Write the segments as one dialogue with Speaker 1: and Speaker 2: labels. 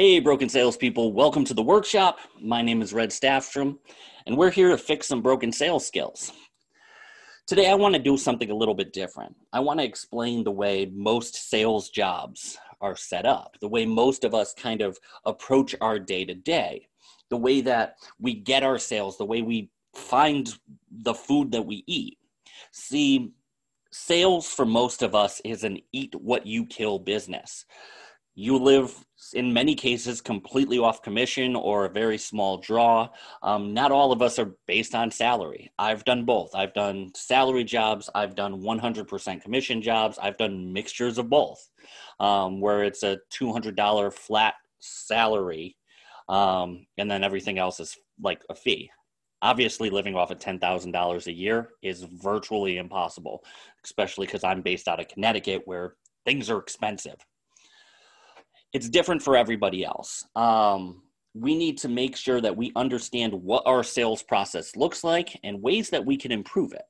Speaker 1: Hey, broken salespeople, welcome to the workshop. My name is Red Staffstrom, and we're here to fix some broken sales skills. Today, I want to do something a little bit different. I want to explain the way most sales jobs are set up, the way most of us kind of approach our day to day, the way that we get our sales, the way we find the food that we eat. See, sales for most of us is an eat what you kill business. You live in many cases completely off commission or a very small draw. Um, not all of us are based on salary. I've done both. I've done salary jobs, I've done 100% commission jobs, I've done mixtures of both, um, where it's a $200 flat salary um, and then everything else is like a fee obviously living off of $10,000 a year is virtually impossible, especially because I'm based out of Connecticut where things are expensive. It's different for everybody else. Um, we need to make sure that we understand what our sales process looks like and ways that we can improve it.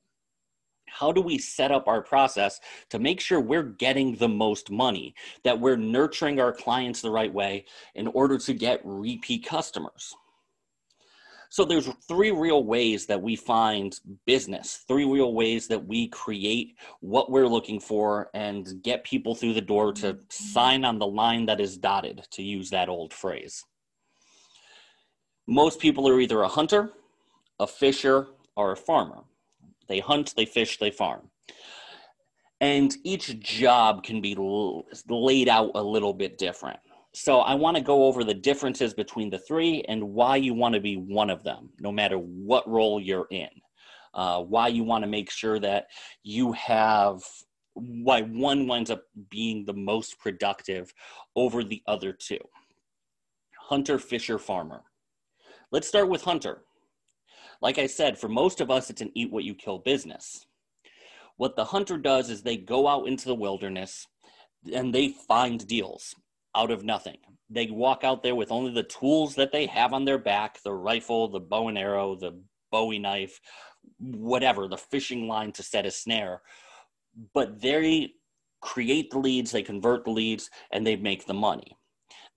Speaker 1: How do we set up our process to make sure we're getting the most money, that we're nurturing our clients the right way in order to get repeat customers? So there's three real ways that we find business, three real ways that we create what we're looking for and get people through the door to sign on the line that is dotted, to use that old phrase. Most people are either a hunter, a fisher, or a farmer. They hunt, they fish, they farm. And each job can be laid out a little bit different. So I want to go over the differences between the three and why you want to be one of them, no matter what role you're in. Uh, why you want to make sure that you have why one winds up being the most productive over the other two. Hunter, fisher, farmer. Let's start with hunter. Like I said, for most of us, it's an eat what you kill business. What the hunter does is they go out into the wilderness and they find deals out of nothing. They walk out there with only the tools that they have on their back the rifle, the bow and arrow, the bowie knife, whatever, the fishing line to set a snare. But they create the leads, they convert the leads, and they make the money.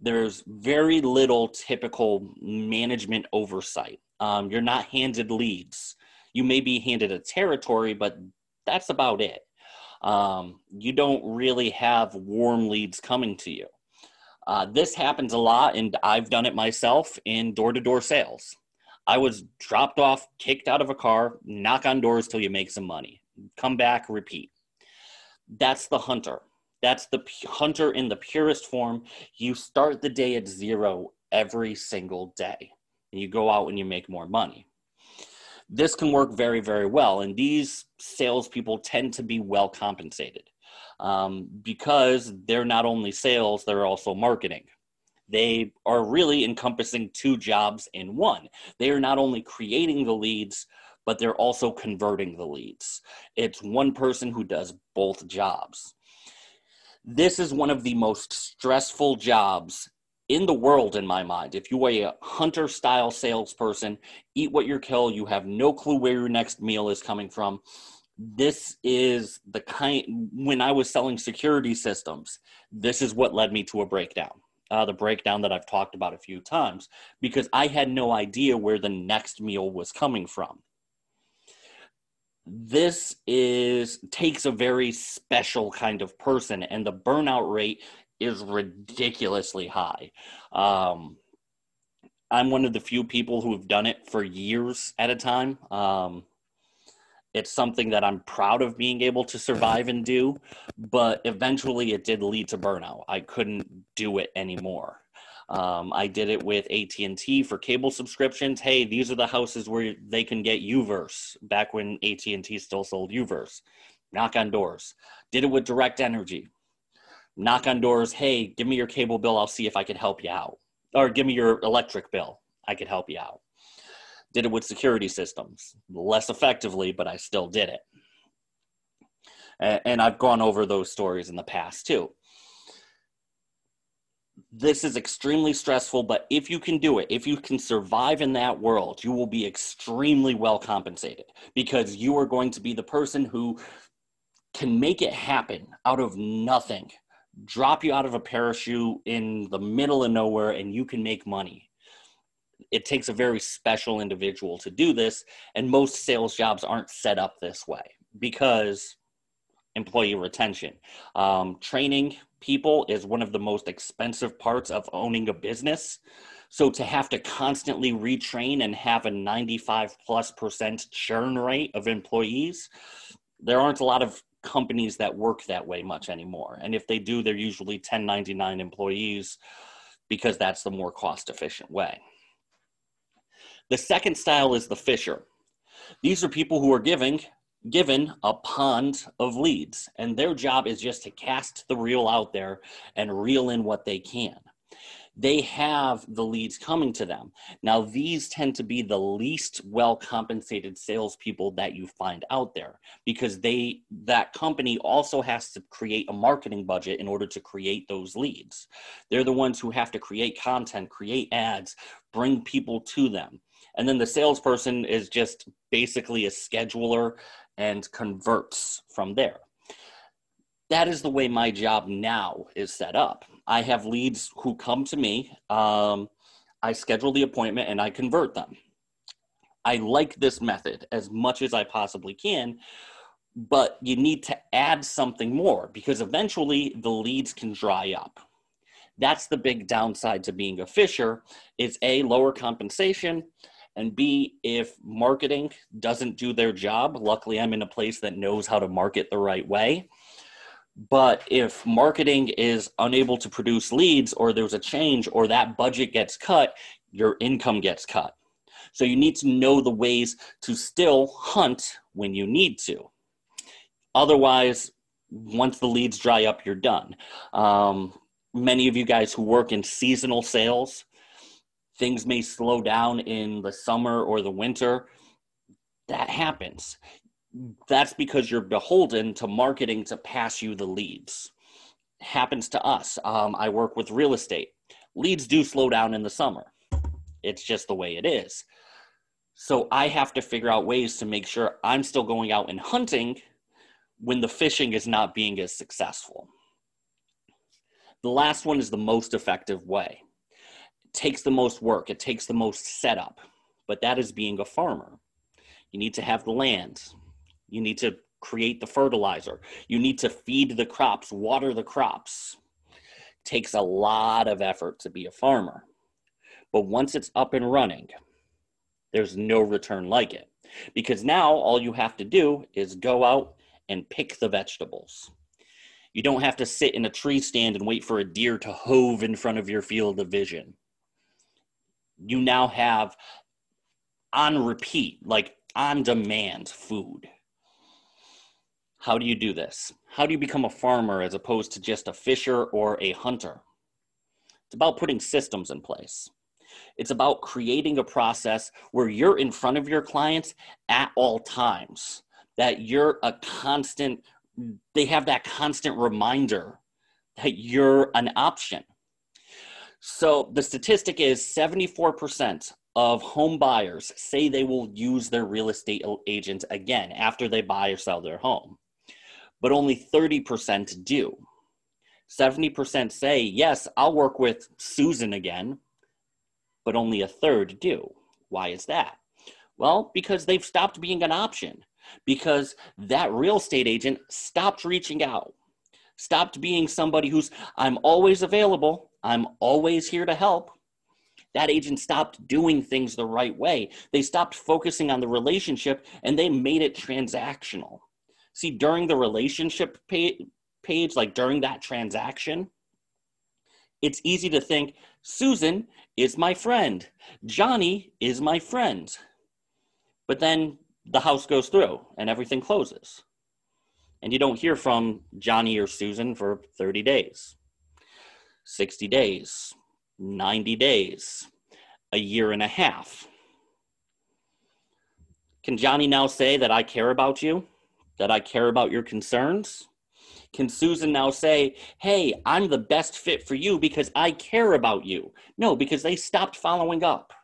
Speaker 1: There's very little typical management oversight. Um, you're not handed leads. You may be handed a territory, but that's about it. Um, you don't really have warm leads coming to you. Uh, this happens a lot, and I've done it myself in door to door sales. I was dropped off, kicked out of a car, knock on doors till you make some money, come back, repeat. That's the hunter. That's the hunter in the purest form. You start the day at zero every single day, and you go out and you make more money. This can work very, very well, and these salespeople tend to be well compensated um, because they're not only sales, they're also marketing. They are really encompassing two jobs in one. They are not only creating the leads, but they're also converting the leads. It's one person who does both jobs. This is one of the most stressful jobs in the world, in my mind. If you are a hunter style salesperson, eat what you kill, you have no clue where your next meal is coming from this is the kind when i was selling security systems this is what led me to a breakdown. Uh, the breakdown that i've talked about a few times because i had no idea where the next meal was coming from. This is takes a very special kind of person and the burnout rate is ridiculously high. Um, i'm one of the few people who have done it for years at a time. Um, it's something that I'm proud of being able to survive and do, but eventually it did lead to burnout. I couldn't do it anymore. Um, I did it with AT&T for cable subscriptions. Hey, these are the houses where they can get UVerse back when AT&T still sold UVerse. Knock on doors. Did it with Direct Energy. Knock on doors. Hey, give me your cable bill. I'll see if I can help you out. Or give me your electric bill. I could help you out did it with security systems less effectively, but I still did it. And I've gone over those stories in the past too. This is extremely stressful, but if you can do it, if you can survive in that world, you will be extremely well compensated because you are going to be the person who can make it happen out of nothing drop you out of a parachute in the middle of nowhere and you can make money. It takes a very special individual to do this, and most sales jobs aren't set up this way because employee retention. Um, training people is one of the most expensive parts of owning a business. So to have to constantly retrain and have a 95 plus percent churn rate of employees, there aren't a lot of companies that work that way much anymore. And if they do, they're usually 1099 employees because that's the more cost efficient way. The second style is the fisher. These are people who are giving given a pond of leads, and their job is just to cast the reel out there and reel in what they can. They have the leads coming to them. Now, these tend to be the least well compensated salespeople that you find out there because they that company also has to create a marketing budget in order to create those leads. They're the ones who have to create content, create ads, bring people to them. And then the salesperson is just basically a scheduler and converts from there. That is the way my job now is set up. I have leads who come to me. Um, I schedule the appointment and I convert them. I like this method as much as I possibly can, but you need to add something more because eventually the leads can dry up. That's the big downside to being a fisher is a lower compensation and B, if marketing doesn't do their job, luckily I'm in a place that knows how to market the right way. But if marketing is unable to produce leads or there's a change or that budget gets cut, your income gets cut. So you need to know the ways to still hunt when you need to. Otherwise, once the leads dry up, you're done. Um, many of you guys who work in seasonal sales, things may slow down in the summer or the winter. That happens. That's because you're beholden to marketing to pass you the leads. Happens to us. Um, I work with real estate. Leads do slow down in the summer. It's just the way it is. So I have to figure out ways to make sure I'm still going out and hunting when the fishing is not being as successful. The last one is the most effective way takes the most work, it takes the most setup, but that is being a farmer. You need to have the land, you need to create the fertilizer, you need to feed the crops, water the crops. It takes a lot of effort to be a farmer. But once it's up and running, there's no return like it. Because now all you have to do is go out and pick the vegetables. You don't have to sit in a tree stand and wait for a deer to hove in front of your field of vision you now have on repeat, like on demand food. How do you do this? How do you become a farmer as opposed to just a fisher or a hunter? It's about putting systems in place. It's about creating a process where you're in front of your clients at all times, that you're a constant, they have that constant reminder that you're an option. So the statistic is 74% of home buyers say they will use their real estate agent again after they buy or sell their home, but only 30% do. 70% say, yes, I'll work with Susan again, but only a third do. Why is that? Well, because they've stopped being an option, because that real estate agent stopped reaching out, stopped being somebody who's, I'm always available, I'm always here to help. That agent stopped doing things the right way. They stopped focusing on the relationship and they made it transactional. See, during the relationship page, like during that transaction, it's easy to think Susan is my friend, Johnny is my friend. But then the house goes through and everything closes. And you don't hear from Johnny or Susan for 30 days. 60 days, 90 days, a year and a half. Can Johnny now say that I care about you? That I care about your concerns? Can Susan now say, hey, I'm the best fit for you because I care about you? No, because they stopped following up.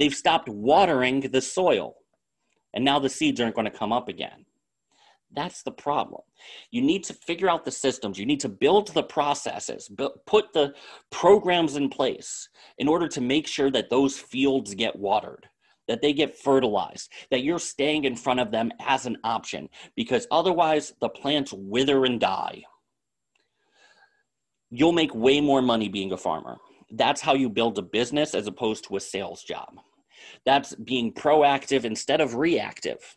Speaker 1: They've stopped watering the soil. And now the seeds aren't going to come up again. That's the problem. You need to figure out the systems. You need to build the processes, put the programs in place in order to make sure that those fields get watered, that they get fertilized, that you're staying in front of them as an option, because otherwise the plants wither and die. You'll make way more money being a farmer. That's how you build a business as opposed to a sales job. That's being proactive instead of reactive.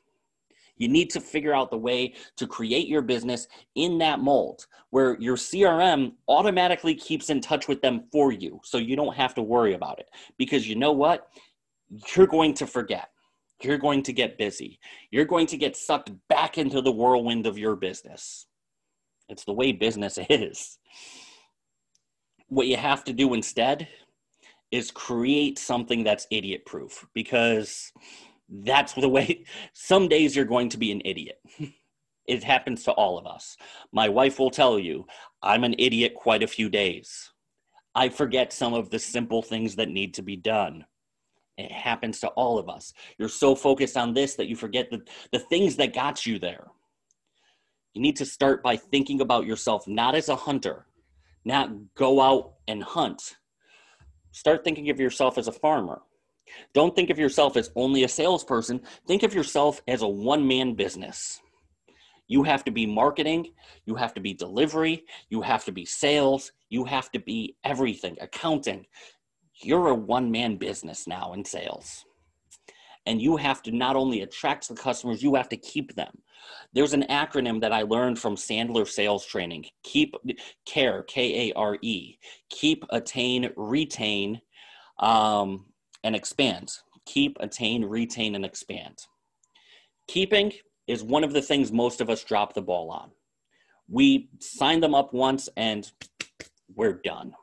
Speaker 1: You need to figure out the way to create your business in that mold where your CRM automatically keeps in touch with them for you. So you don't have to worry about it. Because you know what? You're going to forget. You're going to get busy. You're going to get sucked back into the whirlwind of your business. It's the way business is. What you have to do instead is create something that's idiot proof because that's the way some days you're going to be an idiot. It happens to all of us. My wife will tell you i'm an idiot quite a few days. I forget some of the simple things that need to be done. It happens to all of us. You're so focused on this that you forget the, the things that got you there. You need to start by thinking about yourself not as a hunter not go out and hunt. Start thinking of yourself as a farmer don't think of yourself as only a salesperson. Think of yourself as a one man business. You have to be marketing, you have to be delivery, you have to be sales, you have to be everything, accounting. You're a one man business now in sales. And you have to not only attract the customers, you have to keep them. There's an acronym that I learned from Sandler sales training. Keep care, K A R E. Keep, attain, retain. Um, and expand. Keep, attain, retain, and expand. Keeping is one of the things most of us drop the ball on. We sign them up once and we're done.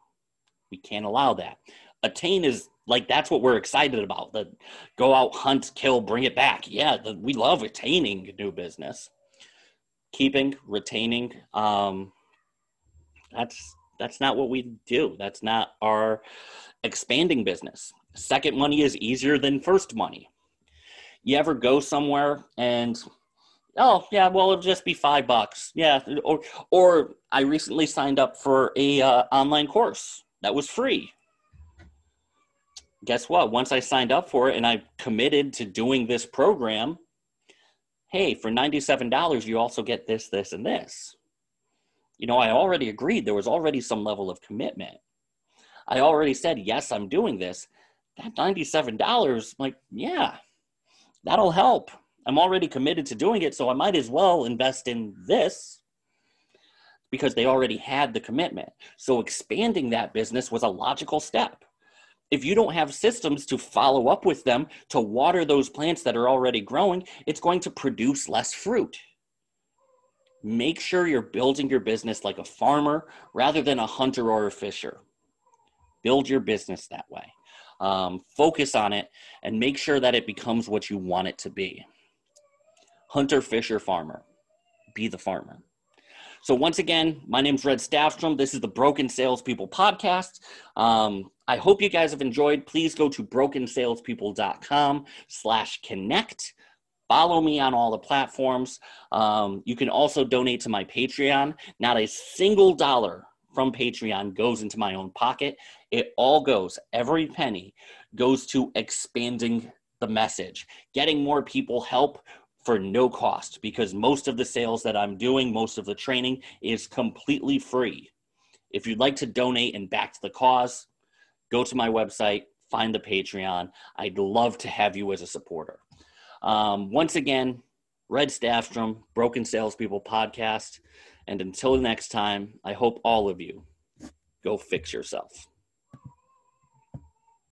Speaker 1: We can't allow that. Attain is like that's what we're excited about. The go out, hunt, kill, bring it back. Yeah, the, we love attaining new business. Keeping, retaining, um, that's that's not what we do. That's not our expanding business. Second money is easier than first money. You ever go somewhere and oh yeah, well it'll just be five bucks. Yeah, or or I recently signed up for a uh, online course that was free. Guess what? Once I signed up for it and I committed to doing this program, hey, for $97 you also get this, this, and this. You know, I already agreed. There was already some level of commitment. I already said, yes, I'm doing this that $97, like, yeah, that'll help. I'm already committed to doing it, so I might as well invest in this because they already had the commitment. So expanding that business was a logical step. If you don't have systems to follow up with them to water those plants that are already growing, it's going to produce less fruit. Make sure you're building your business like a farmer rather than a hunter or a fisher. Build your business that way um, focus on it and make sure that it becomes what you want it to be. Hunter fisher farmer. Be the farmer. So once again my name is red staffstrom this is the broken salespeople podcast. Um, i hope you guys have enjoyed. Please go to brokensalespeople.com slash connect. Follow me on all the platforms. Um, you can also donate to my patreon. Not a single dollar from Patreon goes into my own pocket. It all goes, every penny goes to expanding the message, getting more people help for no cost because most of the sales that I'm doing, most of the training is completely free. If you'd like to donate and back to the cause, go to my website, find the Patreon. I'd love to have you as a supporter. Um, once again, Red Staffstrom, Broken Salespeople Podcast. And until next time, I hope all of you go fix yourself.